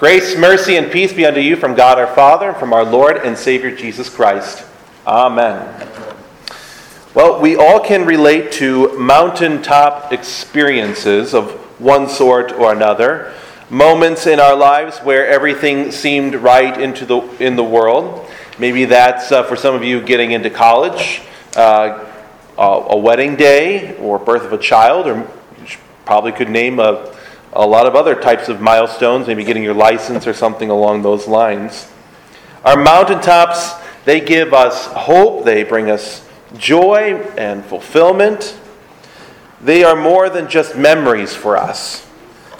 Grace, mercy, and peace be unto you from God our Father and from our Lord and Savior Jesus Christ. Amen. Well, we all can relate to mountaintop experiences of one sort or another, moments in our lives where everything seemed right into the, in the world. Maybe that's uh, for some of you getting into college, uh, a wedding day, or birth of a child, or you probably could name a a lot of other types of milestones, maybe getting your license or something along those lines. Our mountaintops, they give us hope, they bring us joy and fulfillment. They are more than just memories for us.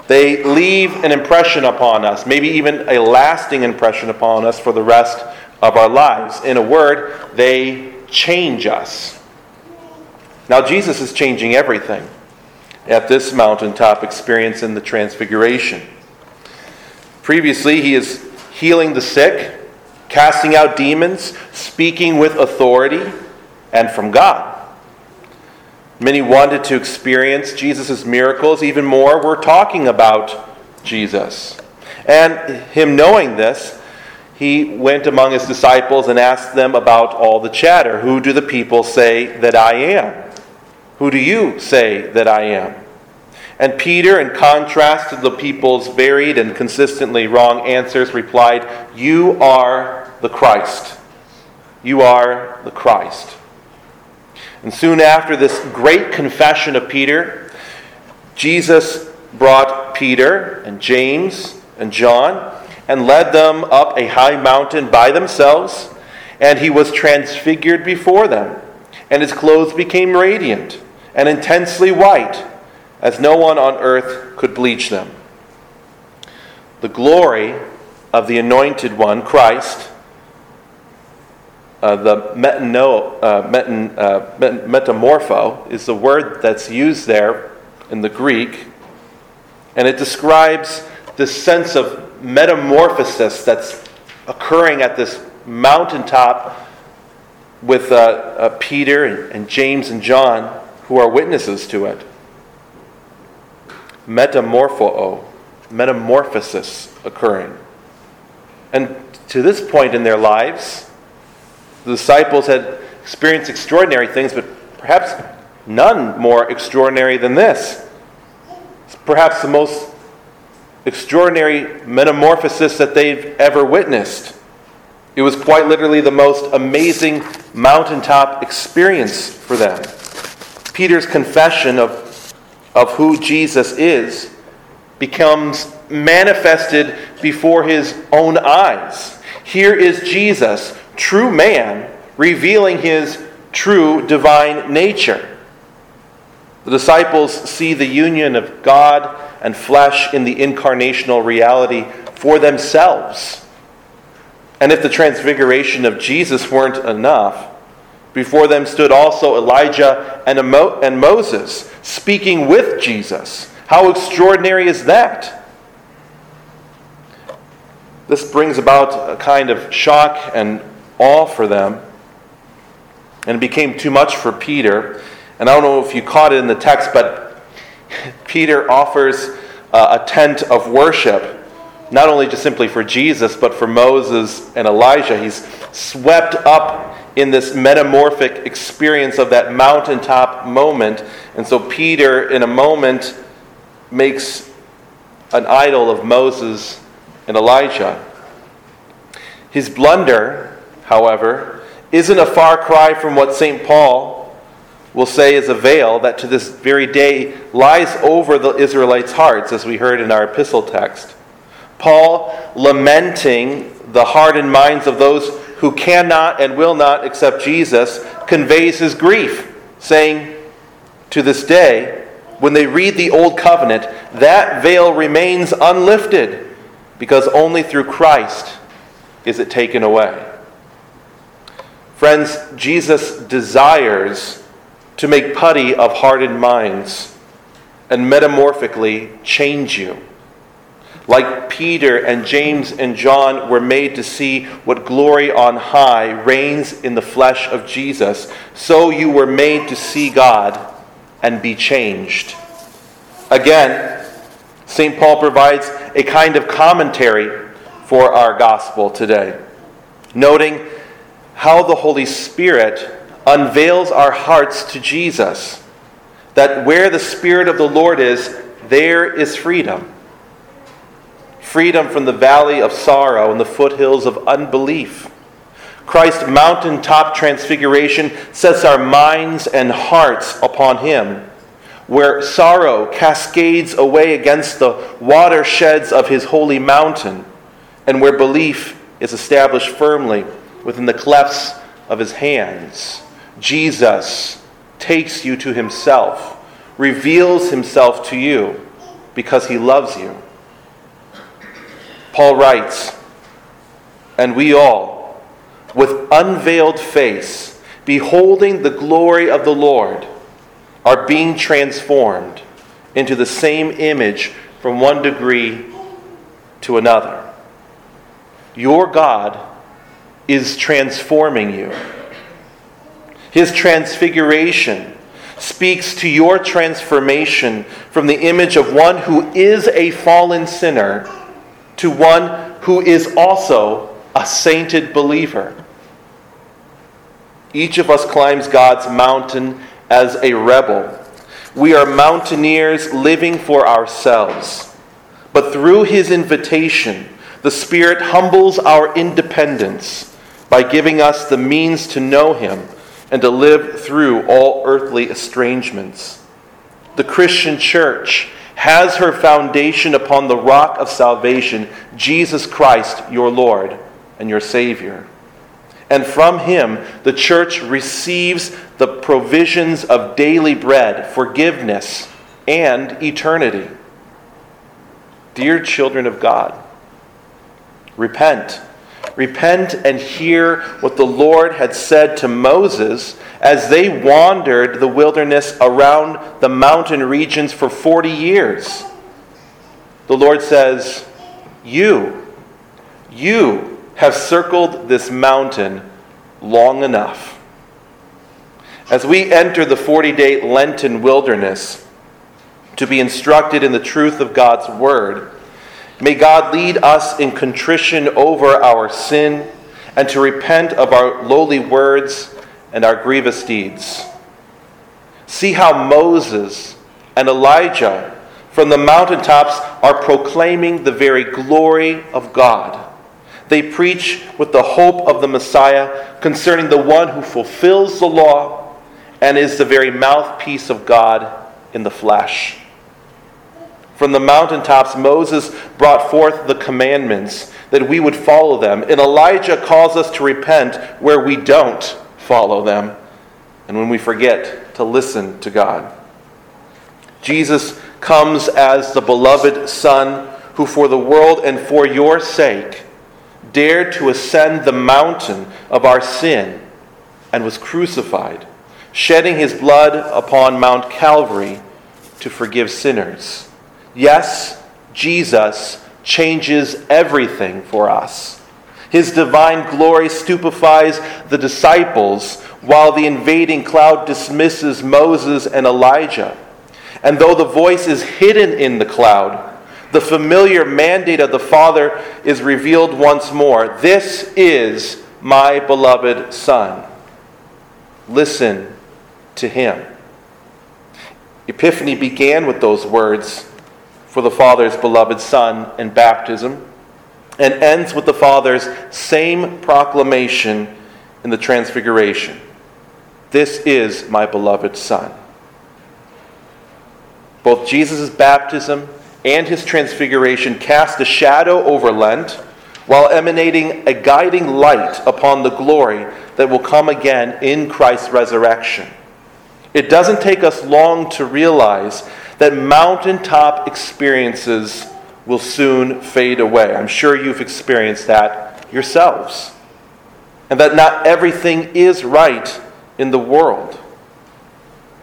They leave an impression upon us, maybe even a lasting impression upon us for the rest of our lives. In a word, they change us. Now, Jesus is changing everything at this mountaintop experience in the Transfiguration. Previously, he is healing the sick, casting out demons, speaking with authority, and from God. Many wanted to experience Jesus' miracles. Even more, we're talking about Jesus. And him knowing this, he went among his disciples and asked them about all the chatter. Who do the people say that I am? Who do you say that I am? And Peter, in contrast to the people's varied and consistently wrong answers, replied, You are the Christ. You are the Christ. And soon after this great confession of Peter, Jesus brought Peter and James and John and led them up a high mountain by themselves, and he was transfigured before them, and his clothes became radiant and intensely white, as no one on earth could bleach them. The glory of the Anointed One, Christ, uh, the metano, uh, uh, metamorpho is the word that's used there in the Greek, and it describes this sense of metamorphosis that's occurring at this mountaintop with uh, uh, Peter and, and James and John who are witnesses to it. Metamorpho, metamorphosis occurring. And to this point in their lives, the disciples had experienced extraordinary things, but perhaps none more extraordinary than this. It's perhaps the most extraordinary metamorphosis that they've ever witnessed. It was quite literally the most amazing mountaintop experience for them. Peter's confession of, of who Jesus is becomes manifested before his own eyes. Here is Jesus, true man, revealing his true divine nature. The disciples see the union of God and flesh in the incarnational reality for themselves. And if the transfiguration of Jesus weren't enough, before them stood also Elijah and, and Moses, speaking with Jesus. How extraordinary is that? This brings about a kind of shock and awe for them. And it became too much for Peter. And I don't know if you caught it in the text, but Peter offers uh, a tent of worship, not only just simply for Jesus, but for Moses and Elijah. He's swept up in this metamorphic experience of that mountaintop moment. And so Peter, in a moment, makes an idol of Moses and Elijah. His blunder, however, isn't a far cry from what St. Paul will say is a veil that to this very day lies over the Israelites' hearts, as we heard in our epistle text. Paul lamenting the hardened minds of those who cannot and will not accept Jesus conveys his grief, saying, To this day, when they read the Old Covenant, that veil remains unlifted because only through Christ is it taken away. Friends, Jesus desires to make putty of hardened minds and metamorphically change you. Like Peter and James and John were made to see what glory on high reigns in the flesh of Jesus, so you were made to see God and be changed. Again, St. Paul provides a kind of commentary for our gospel today, noting how the Holy Spirit unveils our hearts to Jesus. That where the Spirit of the Lord is, there is freedom. Freedom from the valley of sorrow and the foothills of unbelief. Christ's mountaintop transfiguration sets our minds and hearts upon Him, where sorrow cascades away against the watersheds of His holy mountain, and where belief is established firmly within the clefts of His hands. Jesus takes you to Himself, reveals Himself to you because He loves you. Paul writes, and we all, with unveiled face, beholding the glory of the Lord, are being transformed into the same image from one degree to another. Your God is transforming you. His transfiguration speaks to your transformation from the image of one who is a fallen sinner to one who is also a sainted believer. Each of us climbs God's mountain as a rebel. We are mountaineers living for ourselves. But through his invitation, the Spirit humbles our independence by giving us the means to know him and to live through all earthly estrangements. The Christian church has her foundation upon the rock of salvation, Jesus Christ, your Lord and your Savior. And from him, the church receives the provisions of daily bread, forgiveness, and eternity. Dear children of God, repent. Repent and hear what the Lord had said to Moses as they wandered the wilderness around the mountain regions for 40 years. The Lord says, You, you have circled this mountain long enough. As we enter the 40 day Lenten wilderness to be instructed in the truth of God's Word, may God lead us in contrition over our sin and to repent of our lowly words and our grievous deeds. See how Moses and Elijah from the mountaintops are proclaiming the very glory of God. They preach with the hope of the Messiah concerning the one who fulfills the law and is the very mouthpiece of God in the flesh. From the mountaintops, Moses brought forth the commandments that we would follow them, and Elijah calls us to repent where we don't follow them and when we forget to listen to God. Jesus comes as the beloved Son who, for the world and for your sake, dared to ascend the mountain of our sin and was crucified, shedding his blood upon Mount Calvary to forgive sinners. Yes, Jesus changes everything for us. His divine glory stupefies the disciples while the invading cloud dismisses Moses and Elijah. And though the voice is hidden in the cloud, the familiar mandate of the Father is revealed once more. This is my beloved Son. Listen to him. Epiphany began with those words for the Father's beloved Son in baptism and ends with the Father's same proclamation in the Transfiguration. This is my beloved Son. Both Jesus' baptism and his transfiguration cast a shadow over Lent while emanating a guiding light upon the glory that will come again in Christ's resurrection. It doesn't take us long to realize that mountaintop experiences will soon fade away. I'm sure you've experienced that yourselves. And that not everything is right in the world.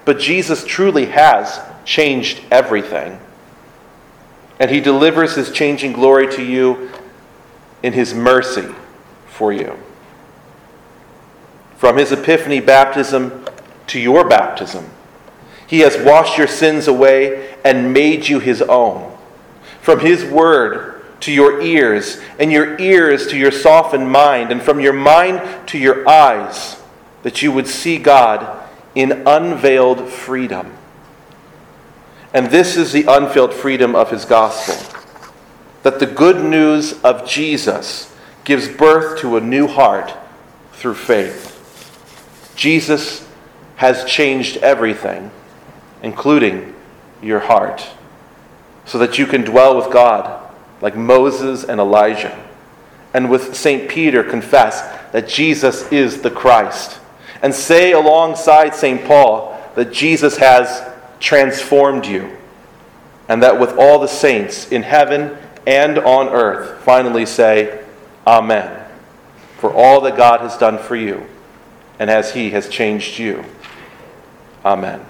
But Jesus truly has changed everything and he delivers his changing glory to you in his mercy for you. From his epiphany baptism to your baptism, he has washed your sins away and made you his own. from His Word to your ears, and your ears to your softened mind, and from your mind to your eyes, that you would see God in unveiled freedom. And this is the unveiled freedom of His gospel that the good news of Jesus gives birth to a new heart through faith. Jesus has changed everything, including your heart, so that you can dwell with God like Moses and Elijah, and with St. Peter confess that Jesus is the Christ, and say alongside St. Paul that Jesus has transformed you, and that with all the saints in heaven and on earth, finally say, Amen, for all that God has done for you, and as He has changed you. Amen.